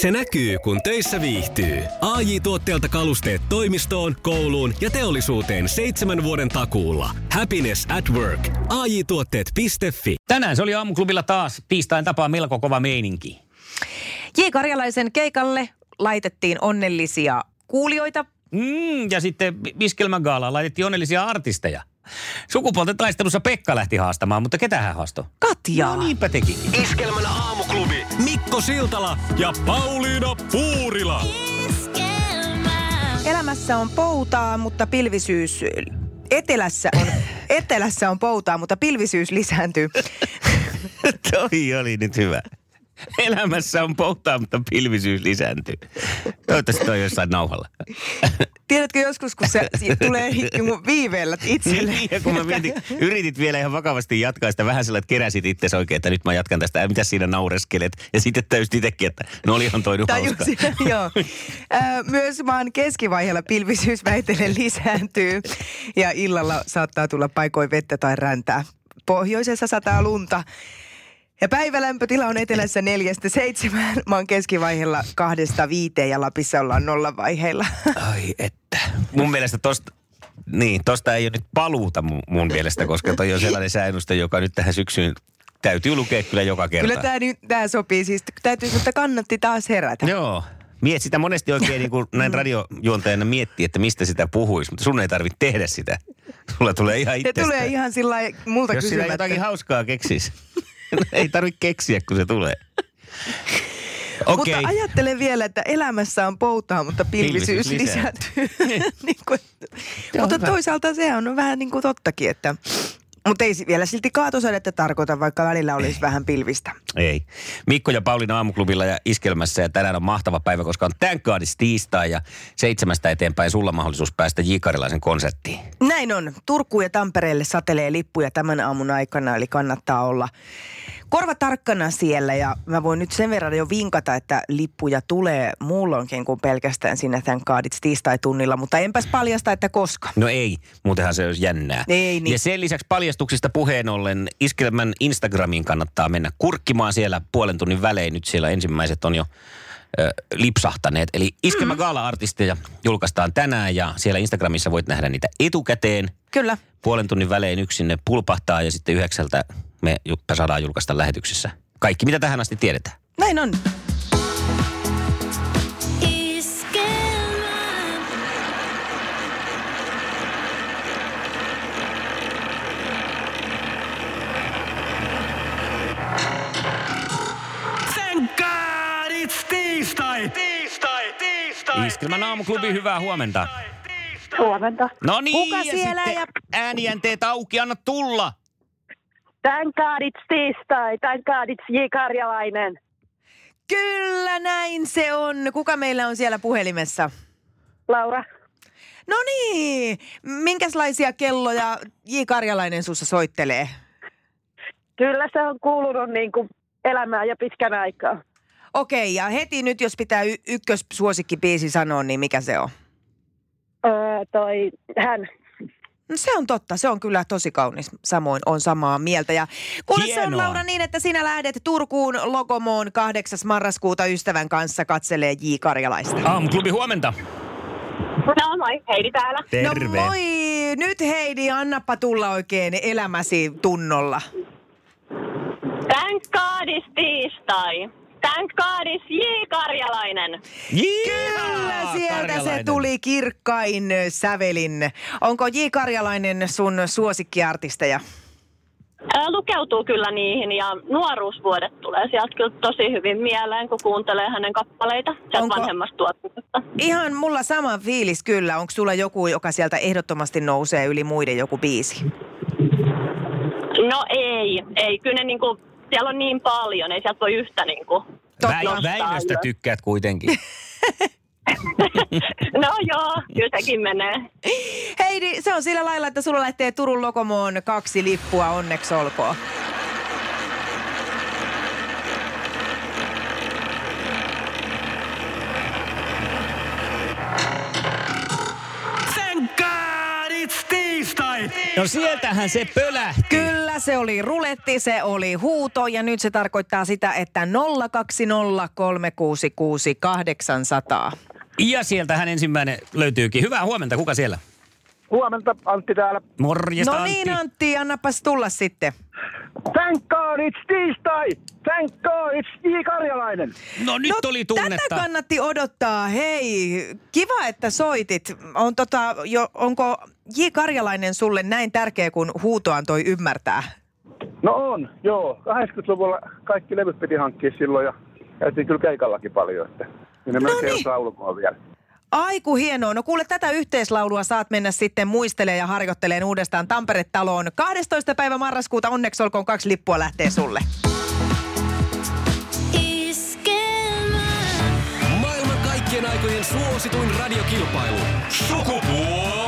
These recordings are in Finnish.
Se näkyy, kun töissä viihtyy. ai tuotteelta kalusteet toimistoon, kouluun ja teollisuuteen seitsemän vuoden takuulla. Happiness at work. ai tuotteetfi Tänään se oli aamuklubilla taas tiistain tapaa melko kova meininki. J. Karjalaisen keikalle laitettiin onnellisia kuulijoita. Mm, ja sitten Viskelmän gaalaan laitettiin onnellisia artisteja. Sukupuolten taistelussa Pekka lähti haastamaan, mutta ketä hän haastoi? Katja. No niinpä teki. Iskelmän aamuklubi Mikko Siltala ja Pauliina Puurila. Elämässä on poutaa, mutta pilvisyys... Etelässä on, etelässä on poutaa, mutta pilvisyys lisääntyy. Toi oli nyt hyvä. Elämässä on poutaa, mutta pilvisyys lisääntyy. Toivottavasti toi jossain nauhalla. Tiedätkö joskus, kun se tulee viiveellä itselle. Niin, ja kun mä mietin, yritit vielä ihan vakavasti jatkaa sitä vähän sellainen, että keräsit itse oikein, että nyt mä jatkan tästä, mitä siinä naureskelet. Ja sitten täysin itsekin, että no olihan toi nyt hauska. Joo. Myös maan keskivaiheella pilvisyys väitellen lisääntyy ja illalla saattaa tulla paikoin vettä tai räntää. Pohjoisessa sataa lunta. Ja päivälämpötila on etelässä neljästä seitsemään, maan keskivaiheella kahdesta viiteen ja Lapissa ollaan nollavaiheilla. Ai että. Mun mielestä tosta, niin, tosta ei ole nyt paluuta mun, mun mielestä, koska toi on sellainen säännöstä, joka nyt tähän syksyyn täytyy lukea kyllä joka kerta. Kyllä tämä nyt tää sopii. Siis täytyy sanoa, että kannatti taas herätä. Joo. Miet sitä monesti oikein niin kuin näin radiojuontajana miettiä, että mistä sitä puhuisi, mutta sun ei tarvitse tehdä sitä. Sulla tulee ihan Se itsestään. tulee ihan sillä lailla multa Jos kysymättä. jotakin hauskaa keksis. ei tarvitse keksiä, kun se tulee. Okei. Mutta ajattelen vielä, että elämässä on poutaa, mutta pilvisyys, Pilvisyys lisääntyy. niin kuin, mutta hyvä. toisaalta se on vähän niin kuin tottakin, että... Mutta ei vielä silti kaatosadetta tarkoita, vaikka välillä olisi vähän pilvistä. Ei. Mikko ja Pauliina aamuklubilla ja iskelmässä ja tänään on mahtava päivä, koska on Thank Godis tiistai ja seitsemästä eteenpäin sulla mahdollisuus päästä J. Karilaisen konserttiin. Näin on. Turkuun ja Tampereelle satelee lippuja tämän aamun aikana, eli kannattaa olla korva tarkkana siellä. Ja mä voin nyt sen verran jo vinkata, että lippuja tulee muulloinkin kuin pelkästään sinne Thank God It's tiistai-tunnilla, mutta enpäs paljasta, että koska. No ei, muutenhan se olisi jännää. Ei niin. Ja sen lisäksi paljastuksista puheen ollen Iskelmän Instagramiin kannattaa mennä kurkkimaan siellä puolen tunnin välein. Nyt siellä ensimmäiset on jo ö, lipsahtaneet. Eli Iskelmä Mm. Gaala-artisteja julkaistaan tänään ja siellä Instagramissa voit nähdä niitä etukäteen. Kyllä. Puolen tunnin välein yksi sinne pulpahtaa ja sitten yhdeksältä me saadaan julkaista lähetyksessä. Kaikki, mitä tähän asti tiedetään. Näin on. Iskelmän aamuklubi, hyvää huomenta. Huomenta. No niin, Kuka ja siellä sitten ja- äänijänteet auki, anna tulla. Thank God it's tiistai. Thank God it's J. Karjalainen. Kyllä näin se on. Kuka meillä on siellä puhelimessa? Laura. No niin, minkälaisia kelloja J. Karjalainen sussa soittelee? Kyllä se on kuulunut niin kuin elämään ja pitkän aikaa. Okei, ja heti nyt jos pitää y- ykkössuosikkibiisi sanoa, niin mikä se on? Öö, toi hän. No se on totta, se on kyllä tosi kaunis. Samoin on samaa mieltä. Ja kuule se on. Laura niin, että sinä lähdet Turkuun Logomoon 8. marraskuuta ystävän kanssa katselee J. Karjalaista. Aamuklubi, huomenta. No moi, Heidi täällä. Terve. No moi! Nyt Heidi, annappa tulla oikein elämäsi tunnolla. Thank God it's tiistai. Thank God it's J. Karjalainen. Kyllä, sieltä se tuli kirkkain sävelin. Onko J. Karjalainen sun suosikkiartisteja? Lukeutuu kyllä niihin ja nuoruusvuodet tulee sieltä kyllä tosi hyvin mieleen, kun kuuntelee hänen kappaleita sieltä Onko- vanhemmasta tuotannosta. Ihan mulla sama fiilis kyllä. Onko sulla joku, joka sieltä ehdottomasti nousee yli muiden joku biisi? No ei, ei. Kyllä ne niinku, siellä on niin paljon, ei sieltä voi yhtä niinku Väi, nostaa Väinöstä ylös. tykkäät kuitenkin. No joo, kyllä sekin menee. Heidi, se on sillä lailla, että sulla lähtee Turun Lokomoon kaksi lippua, onneksi olkoon. Thank God it's tiistai! No sieltähän se pölähti. Kyllä, se oli ruletti, se oli huuto ja nyt se tarkoittaa sitä, että 020366800. Ja sieltähän ensimmäinen löytyykin. Hyvää huomenta, kuka siellä? Huomenta, Antti täällä. Morjesta No niin Antti. Antti, annapas tulla sitten. Thank God it's tiistai! Thank God it's J. Karjalainen! No nyt oli tunnetta. Tätä kannatti odottaa. Hei, kiva, että soitit. On tota, jo, onko J. Karjalainen sulle näin tärkeä, kun huuto antoi ymmärtää? No on, joo. 80-luvulla kaikki levyt piti hankkia silloin ja käytiin kyllä keikallakin paljon, että niin ne melkein niin. osaa ulkoa vielä. Aiku hienoa. No kuule, tätä yhteislaulua saat mennä sitten muistelemaan ja harjoitteleen uudestaan Tampere-taloon. 12. päivä marraskuuta onneksi olkoon kaksi lippua lähtee sulle. Maailman kaikkien aikojen suosituin radiokilpailu. Sukupuolten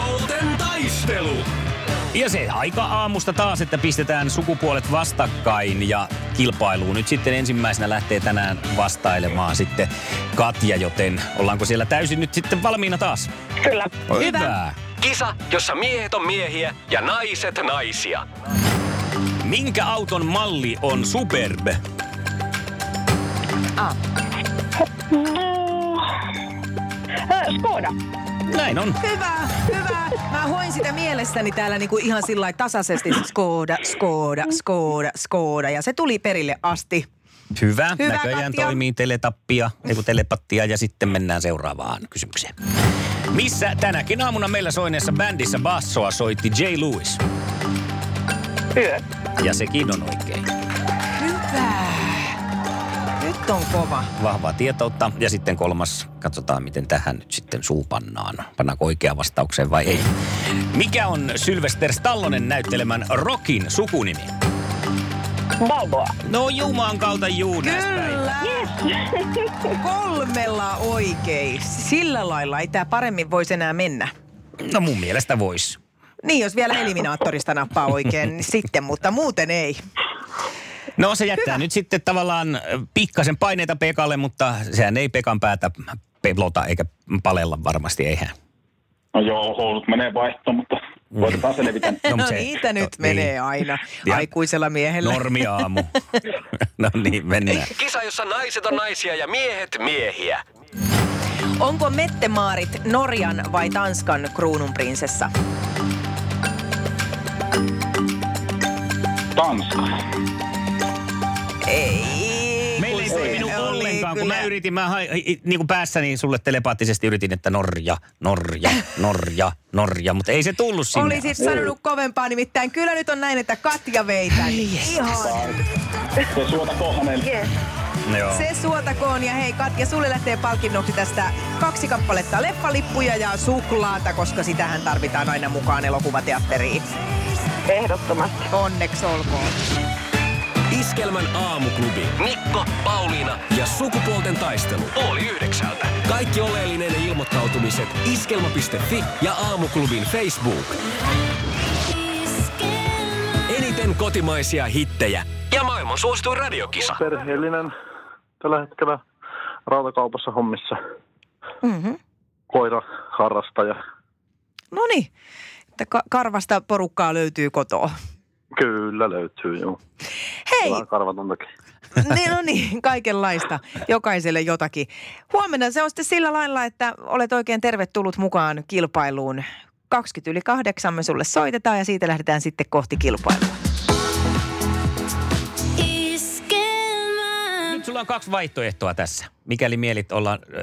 taistelu. Ja se aika aamusta taas, että pistetään sukupuolet vastakkain ja kilpailuun. Nyt sitten ensimmäisenä lähtee tänään vastailemaan sitten Katja, joten ollaanko siellä täysin nyt sitten valmiina taas? Kyllä. Hyvä. Kisa, jossa miehet on miehiä ja naiset naisia. Minkä auton malli on Superb? Ah. Skoda. Näin on. Hyvä, hyvä. Mä hoin sitä mielessäni täällä niinku ihan sillä lailla tasaisesti. Skoda, Skoda, Skoda, Skoda. Ja se tuli perille asti. Hyvä. Hyvä, Näköjään Katja. toimii teletappia, ei kun telepattia ja sitten mennään seuraavaan kysymykseen. Missä tänäkin aamuna meillä soineessa bändissä bassoa soitti J. Lewis? Yö. Ja sekin on oikein. Nyt on kova. Vahvaa tietoutta. Ja sitten kolmas, katsotaan miten tähän nyt sitten suupannaan. Pannaanko oikea vastaukseen vai ei. Mikä on Sylvester Stallonen näyttelemän Rockin sukunimi? Balboa. No Jumaan kautta juu. Kyllä. Kolmella oikein. Sillä lailla ei tää paremmin voisi enää mennä. No mun mielestä vois. Niin, jos vielä eliminaattorista nappaa oikein, niin sitten, mutta muuten ei. No se jättää Hyvä. nyt sitten tavallaan pikkasen paineita Pekalle, mutta sehän ei Pekan päätä pelota eikä palella varmasti, eihän. No joo, houlut menee vaihtoon, mutta koitetaan selvitä. No, mut se- niitä nyt no, niin. menee aina Ja- aikuisella miehellä. Normiaamu. no niin, mennään. Kisa, jossa naiset on naisia ja miehet miehiä. Onko Mettemaarit Norjan vai Tanskan kruununprinsessa? Tanska. Ei. Meillä ei toiminut ollenkaan, kun mä yritin, mä niin kuin päässäni sulle telepaattisesti yritin, että Norja, Norja, Norja, Norja, mutta ei se tullut sinne. Olisit sanonut kovempaa, nimittäin kyllä nyt on näin, että Katja vei tän. Ihan. Se. Yes. Joo. Se suotakoon ja hei Katja, sulle lähtee palkinnoksi tästä kaksi kappaletta leffalippuja ja suklaata, koska sitähän tarvitaan aina mukaan elokuvateatteriin. Ehdottomasti. Onneksi olkoon. Iskelmän aamuklubi. Mikko, Pauliina ja sukupuolten taistelu. Oli yhdeksältä. Kaikki oleellinen ilmoittautumiset iskelma.fi ja aamuklubin Facebook. Eniten kotimaisia hittejä ja maailman suosituin radiokisa. Perheellinen tällä hetkellä rautakaupassa hommissa. Mm-hmm. Koira harrastaja. No niin, että ka- karvasta porukkaa löytyy kotoa. Kyllä löytyy, joo. Hei, karvatontakin. niin no niin, kaikenlaista. Jokaiselle jotakin. Huomenna se on sitten sillä lailla, että olet oikein tervetullut mukaan kilpailuun. 20 yli kahdeksan me sulle soitetaan ja siitä lähdetään sitten kohti kilpailua. Nyt sulla on kaksi vaihtoehtoa tässä, mikäli mielit olla ö,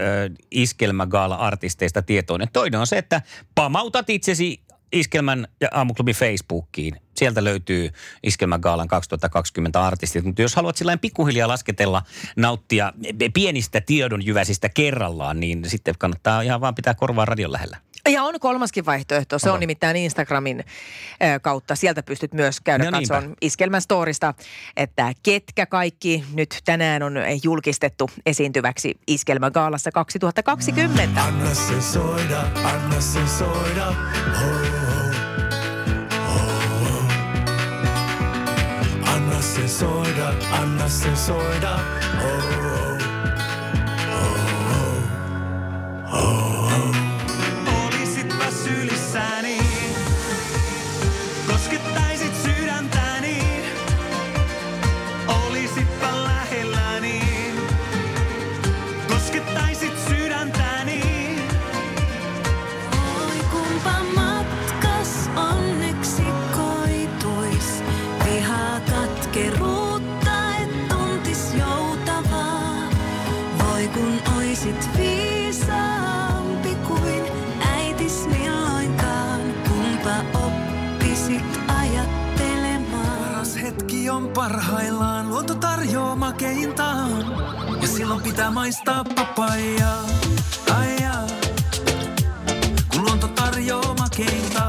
iskelmägaala-artisteista tietoinen. Toinen on se, että pamautat itsesi Iskelmän ja aamuklubin Facebookiin. Sieltä löytyy Iskelmägaalan 2020 artistit. Mutta jos haluat sillä pikkuhiljaa lasketella, nauttia pienistä tiedonjyväsistä kerrallaan, niin sitten kannattaa ihan vaan pitää korvaa radion lähellä. Ja on kolmaskin vaihtoehto. Se on Onko? nimittäin Instagramin ö, kautta. Sieltä pystyt myös käydä No katsomaan Iskelmän storista, että ketkä kaikki nyt tänään on julkistettu esiintyväksi Iskelmägaalassa 2020. Anna se soida, anna se soida. Ho, ho. Ho, ho. Anna se soida, anna se soida. Ho, on parhaillaan, luonto tarjoaa makeintaan. Ja silloin pitää maistaa papajaa. Ai jaa. Kun luonto tarjoaa makeintaan.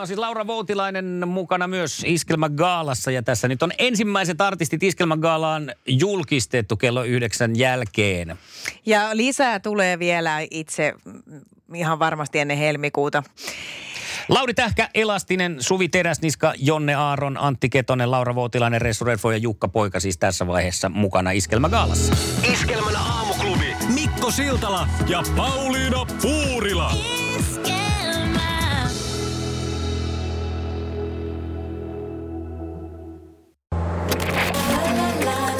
Hienoa. Siis Laura Voutilainen mukana myös Iskelmä-gaalassa. Ja tässä nyt on ensimmäiset artistit Iskelmä-gaalaan julkistettu kello yhdeksän jälkeen. Ja lisää tulee vielä itse mm, ihan varmasti ennen helmikuuta. Lauri Tähkä, Elastinen, Suvi Teräsniska, Jonne Aaron, Antti Ketonen, Laura Voutilainen, Ressu Redfo ja Jukka Poika siis tässä vaiheessa mukana Iskelmä-gaalassa. Iskelmän aamuklubi. Mikko Siltala ja Pauliina Puurila. Iskelmä.